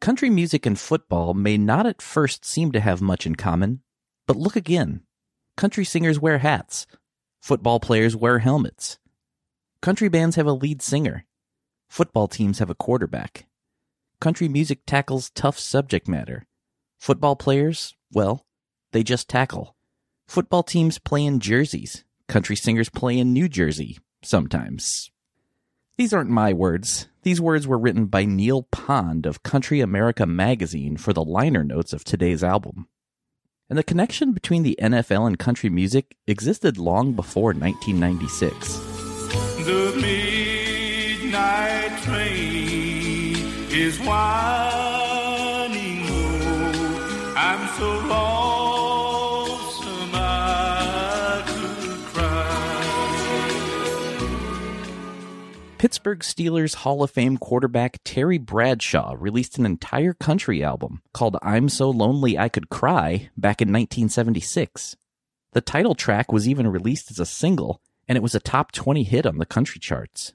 Country music and football may not at first seem to have much in common, but look again. Country singers wear hats. Football players wear helmets. Country bands have a lead singer. Football teams have a quarterback. Country music tackles tough subject matter. Football players, well, they just tackle. Football teams play in jerseys. Country singers play in New Jersey, sometimes. These aren't my words. These words were written by Neil Pond of Country America magazine for the liner notes of today's album. And the connection between the NFL and country music existed long before 1996. The midnight train is winding low. Oh, I'm so lonesome Pittsburgh Steelers Hall of Fame quarterback Terry Bradshaw released an entire country album called I'm So Lonely I Could Cry back in 1976. The title track was even released as a single, and it was a top 20 hit on the country charts.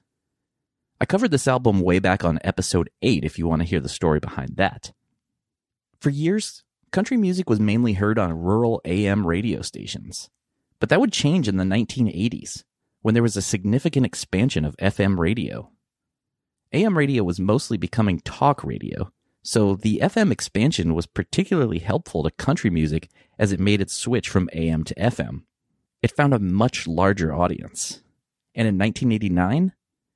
I covered this album way back on episode 8 if you want to hear the story behind that. For years, country music was mainly heard on rural AM radio stations. But that would change in the 1980s when there was a significant expansion of FM radio. AM radio was mostly becoming talk radio, so the FM expansion was particularly helpful to country music as it made its switch from AM to FM. It found a much larger audience. And in 1989,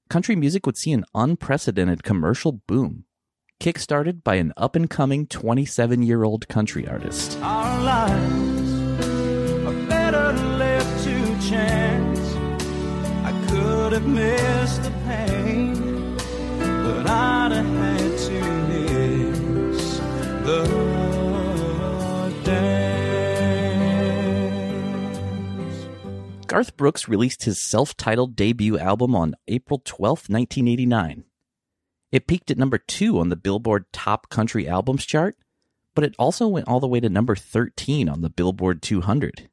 country music would see an unprecedented commercial boom, kickstarted by an up and coming 27 year old country artist. Our lives are better left to chance. Have missed the pain, I'd have had to miss the dance. Garth Brooks released his self titled debut album on April 12, 1989. It peaked at number two on the Billboard Top Country Albums chart, but it also went all the way to number 13 on the Billboard 200.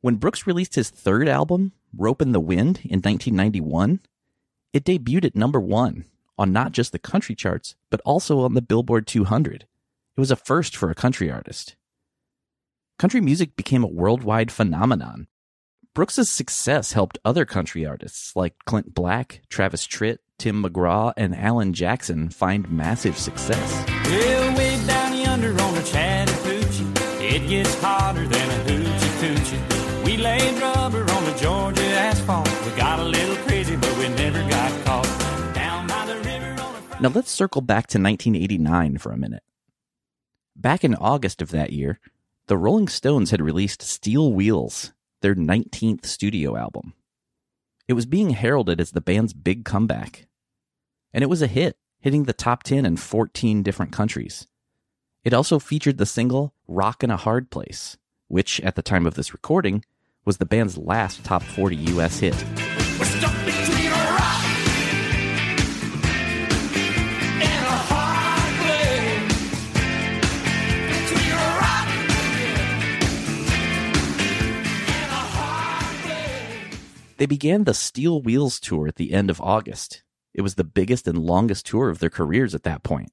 When Brooks released his third album, Ropin' the Wind, in 1991, it debuted at number one on not just the country charts, but also on the Billboard 200. It was a first for a country artist. Country music became a worldwide phenomenon. Brooks's success helped other country artists like Clint Black, Travis Tritt, Tim McGraw, and Alan Jackson find massive success. Well, way down yonder on the Chattahoochee, it gets hotter than a hoochie coochie. We laid rubber got a little crazy, but we never got caught. Down by the river Now let's circle back to 1989 for a minute. Back in August of that year, the Rolling Stones had released Steel Wheels, their 19th studio album. It was being heralded as the band's big comeback. And it was a hit, hitting the top 10 in 14 different countries. It also featured the single Rock and a Hard Place, which, at the time of this recording, was the band's last top 40 US hit. They began the Steel Wheels tour at the end of August. It was the biggest and longest tour of their careers at that point.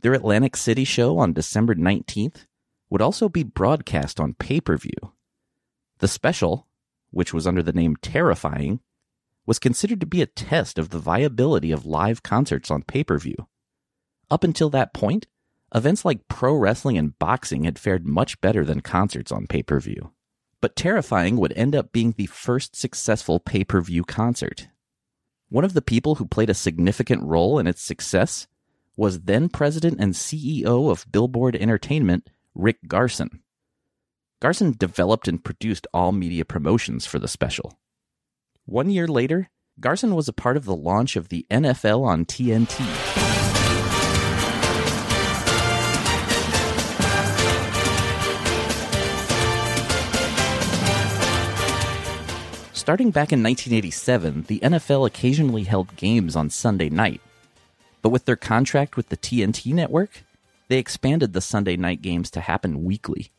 Their Atlantic City show on December 19th would also be broadcast on pay per view. The special, which was under the name Terrifying, was considered to be a test of the viability of live concerts on pay per view. Up until that point, events like pro wrestling and boxing had fared much better than concerts on pay per view. But Terrifying would end up being the first successful pay per view concert. One of the people who played a significant role in its success was then president and CEO of Billboard Entertainment, Rick Garson. Garson developed and produced all media promotions for the special. One year later, Garson was a part of the launch of the NFL on TNT. starting back in 1987, the NFL occasionally held games on Sunday night. But with their contract with the TNT network, they expanded the Sunday night games to happen weekly.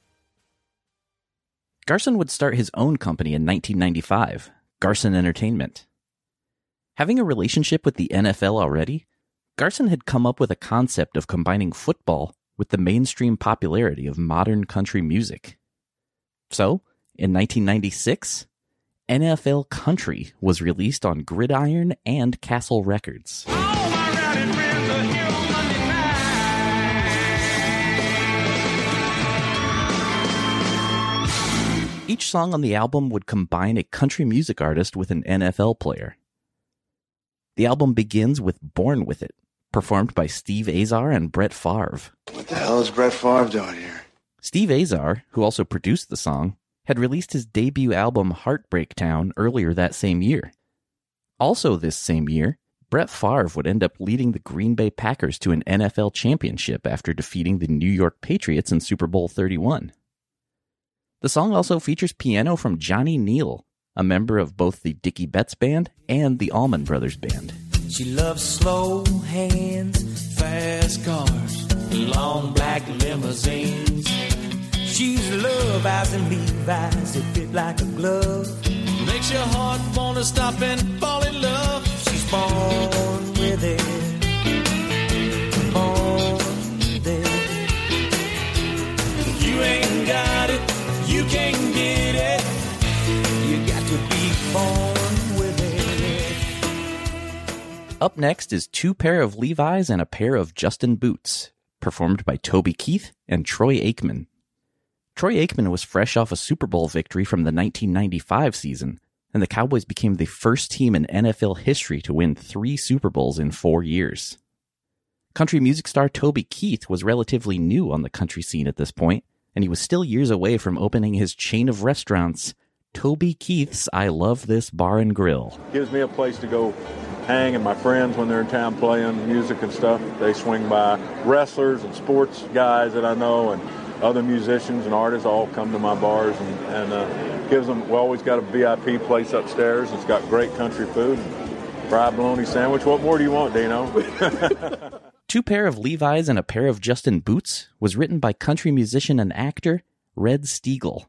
Garson would start his own company in 1995, Garson Entertainment. Having a relationship with the NFL already, Garson had come up with a concept of combining football with the mainstream popularity of modern country music. So, in 1996, NFL Country was released on Gridiron and Castle Records. Each song on the album would combine a country music artist with an NFL player. The album begins with Born With It, performed by Steve Azar and Brett Favre. What the hell is Brett Favre doing here? Steve Azar, who also produced the song, had released his debut album Heartbreak Town earlier that same year. Also, this same year, Brett Favre would end up leading the Green Bay Packers to an NFL championship after defeating the New York Patriots in Super Bowl 31. The song also features piano from Johnny Neel, a member of both the Dickey Betts Band and the Allman Brothers Band. She loves slow hands, fast cars, long black limousines. She's love eyes and Levi's that fit like a glove. Makes your heart wanna stop and fall in love. She's born Up next is Two Pair of Levi's and a Pair of Justin Boots, performed by Toby Keith and Troy Aikman. Troy Aikman was fresh off a Super Bowl victory from the 1995 season, and the Cowboys became the first team in NFL history to win three Super Bowls in four years. Country music star Toby Keith was relatively new on the country scene at this point, and he was still years away from opening his chain of restaurants, Toby Keith's I Love This Bar and Grill. gives me a place to go hang and my friends when they're in town playing music and stuff they swing by. Wrestlers and sports guys that i know and other musicians and artists all come to my bars and, and uh, gives them we always got a vip place upstairs. It's got great country food fried bologna sandwich. What more do you want dino? Two Pair of Levi's and a Pair of Justin Boots was written by country musician and actor Red Steagall,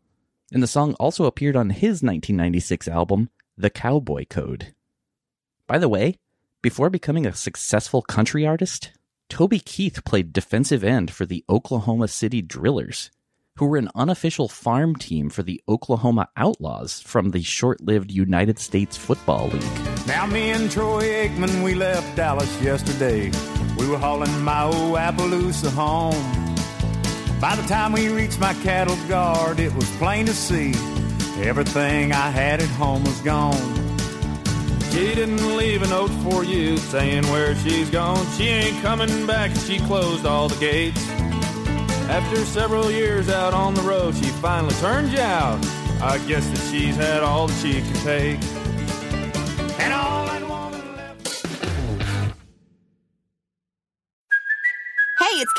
and the song also appeared on his 1996 album, The Cowboy Code. By the way, before becoming a successful country artist, Toby Keith played defensive end for the Oklahoma City Drillers, who were an unofficial farm team for the Oklahoma Outlaws from the short lived United States Football League. Now me and Troy Aikman, we left Dallas yesterday. We were hauling my old Appaloosa home. By the time we reached my cattle guard, it was plain to see everything I had at home was gone. She didn't leave a note for you saying where she's gone. She ain't coming back, she closed all the gates. After several years out on the road, she finally turned you out. I guess that she's had all that she can take.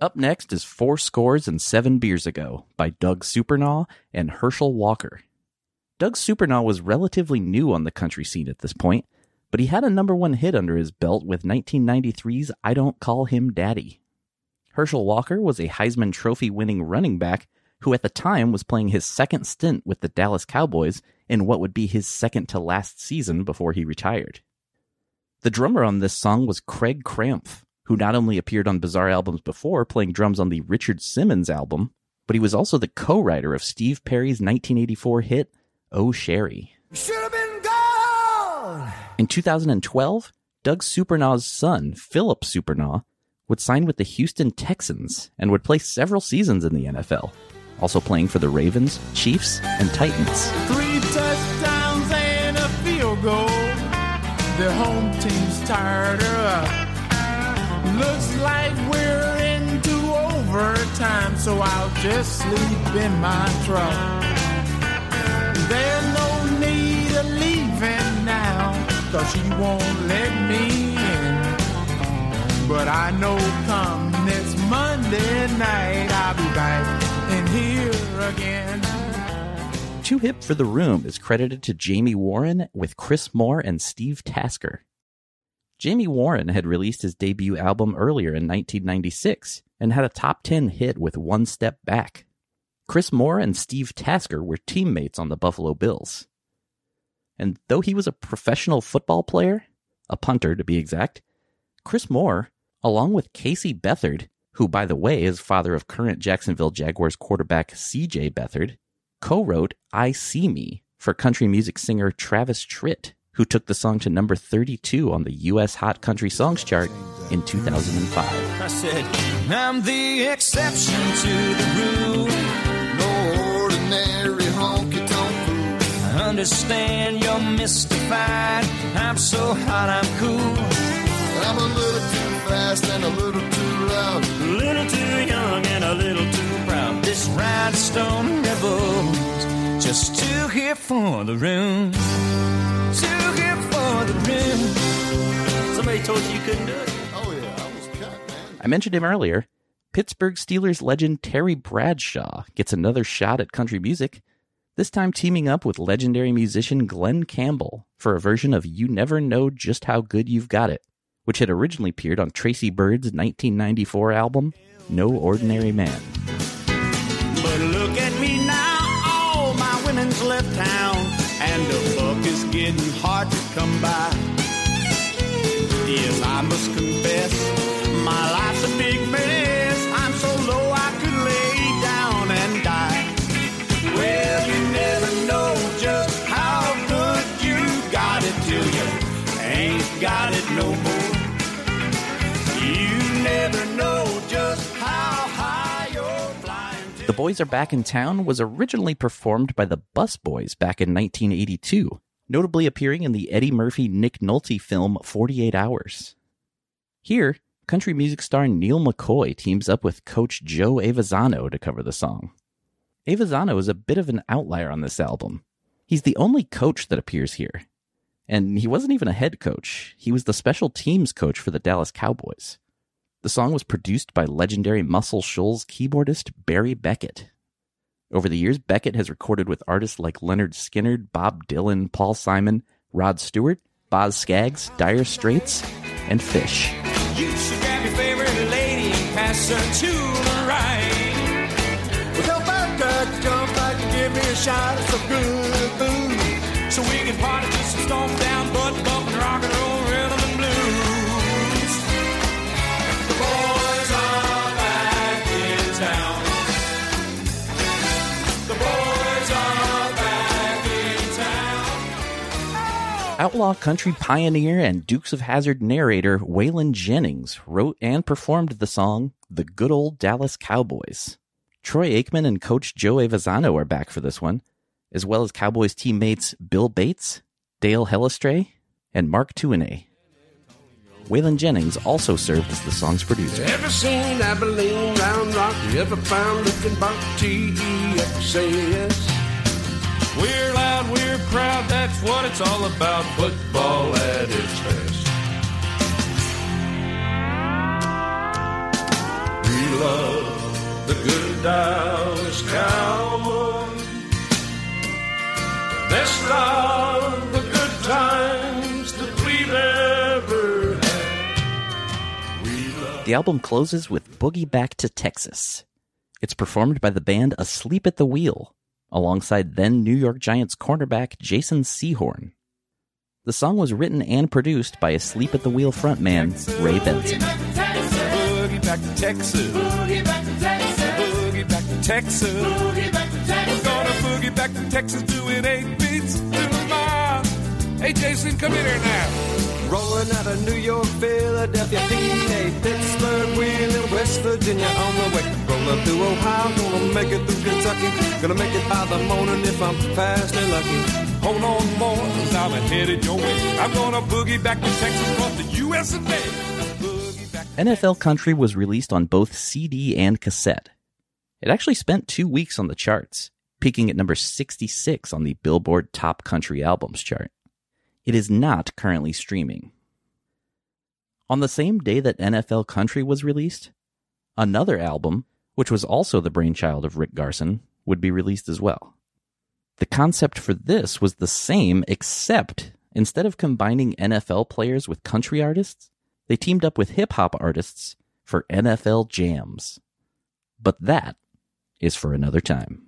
Up next is Four Scores and Seven Beers Ago by Doug Supernaw and Herschel Walker. Doug Supernaw was relatively new on the country scene at this point, but he had a number one hit under his belt with 1993's I Don't Call Him Daddy. Herschel Walker was a Heisman Trophy winning running back who at the time was playing his second stint with the Dallas Cowboys in what would be his second to last season before he retired. The drummer on this song was Craig Krampf, who not only appeared on Bizarre albums before playing drums on the Richard Simmons album, but he was also the co writer of Steve Perry's 1984 hit, Oh Sherrie. In 2012, Doug Supernaw's son, Phillip Supernaw, would sign with the Houston Texans and would play several seasons in the NFL, also playing for the Ravens, Chiefs, and Titans. Three touchdowns and a field goal. The home team's tired so I'll just sleep in my truck. There's no need of leaving now, cause she won't let me in. But I know come next Monday night, I'll be back in here again. Too Hip for the Room is credited to Jamie Warren with Chris Mohr and Steve Tasker. Jamie Warren had released his debut album earlier in 1996 and had a top 10 hit with One Step Back. Chris Mohr and Steve Tasker were teammates on the Buffalo Bills. And though he was a professional football player, a punter to be exact, Chris Mohr, along with Casey Beathard, who by the way is father of current Jacksonville Jaguars quarterback CJ Beathard, co-wrote I See Me for country music singer Travis Tritt who took the song to number 32 on the U.S. Hot Country Songs chart in 2005. I said, I'm the exception to the rule. No ordinary honky tonk fool. I understand you're mystified. I'm so hot, I'm cool. I'm a little too fast and a little too loud. A little too young and a little too proud. This rhinestone rebels just too here for the room. Too here for the room. Somebody told you you couldn't do it. Oh yeah, I was cut, man. I mentioned him earlier. Pittsburgh Steelers legend Terry Bradshaw gets another shot at country music, this time teaming up with legendary musician Glen Campbell for a version of You Never Know Just How Good You've Got It, which had originally appeared on Tracy Byrd's 1994 album, No Ordinary Man. But look at me now, all my women's left town, getting hard to come by. Yes, I must confess, my life's a big mess. I'm so low I could lay down and die. Well, you never know just how good you got it till you ain't got it no more. You never know just how high you're flying. The Boys Are Back in Town was originally performed by the Busboys back in 1982, notably appearing in the Eddie Murphy Nick Nolte film 48 Hours. Here, country music star Neal McCoy teams up with coach Joe Avezzano to cover the song. Avezzano is a bit of an outlier on this album. He's the only coach that appears here. And he wasn't even a head coach, he was the special teams coach for the Dallas Cowboys. The song was produced by legendary Muscle Shoals keyboardist Barry Beckett. Over the years, Beckett has recorded with artists like Lynyrd Skynyrd, Bob Dylan, Paul Simon, Rod Stewart, Boz Scaggs, Dire Straits, and Fish. So we can party stomp down, butt rock and roll Outlaw country pioneer and Dukes of Hazzard narrator Waylon Jennings wrote and performed the song The Good Old Dallas Cowboys. Troy Aikman and coach Joe Avezzano are back for this one, as well as Cowboys teammates Bill Bates, Dale Hellestrae, and Mark Tuinei. Waylon Jennings also served as the song's producer. Ever seen Abilene, Round Rock? Ever found Rickenbach, T-E-X-A-S? We're loud, that's what it's all about. Football at its best. We love the good Dallas Cowboys. Best of the good times that we've ever had. We The album closes with Boogie Back to Texas. It's performed by the band Asleep at the Wheel, alongside then New York Giants cornerback Jason Sehorn. The song was written and produced by Asleep at the Wheel frontman Ray Benson. Boogie back to Texas. Boogie back to Texas. Boogie back to Texas. Boogie back to Texas. We're gonna boogie back to Texas doing eight beats to the mile. Hey Jason, come in here now. Rolling out of New York, Philadelphia, PA, Pittsburgh, Wheeling, West Virginia on the way. Roll up through Ohio, gonna make it through Kentucky. Gonna make it by the morning if I'm fast and lucky. Hold on, boys, I'm headed your way. I'm gonna boogie back to Texas across the U.S. of A. Boogie back to NFL Country was released on both CD and cassette. It actually spent two weeks on the charts, peaking at number 66 on the Billboard Top Country Albums chart. It is not currently streaming. On the same day that NFL Country was released, another album, which was also the brainchild of Rick Garson, would be released as well. The concept for this was the same, except instead of combining NFL players with country artists, they teamed up with hip hop artists for NFL jams. But that is for another time.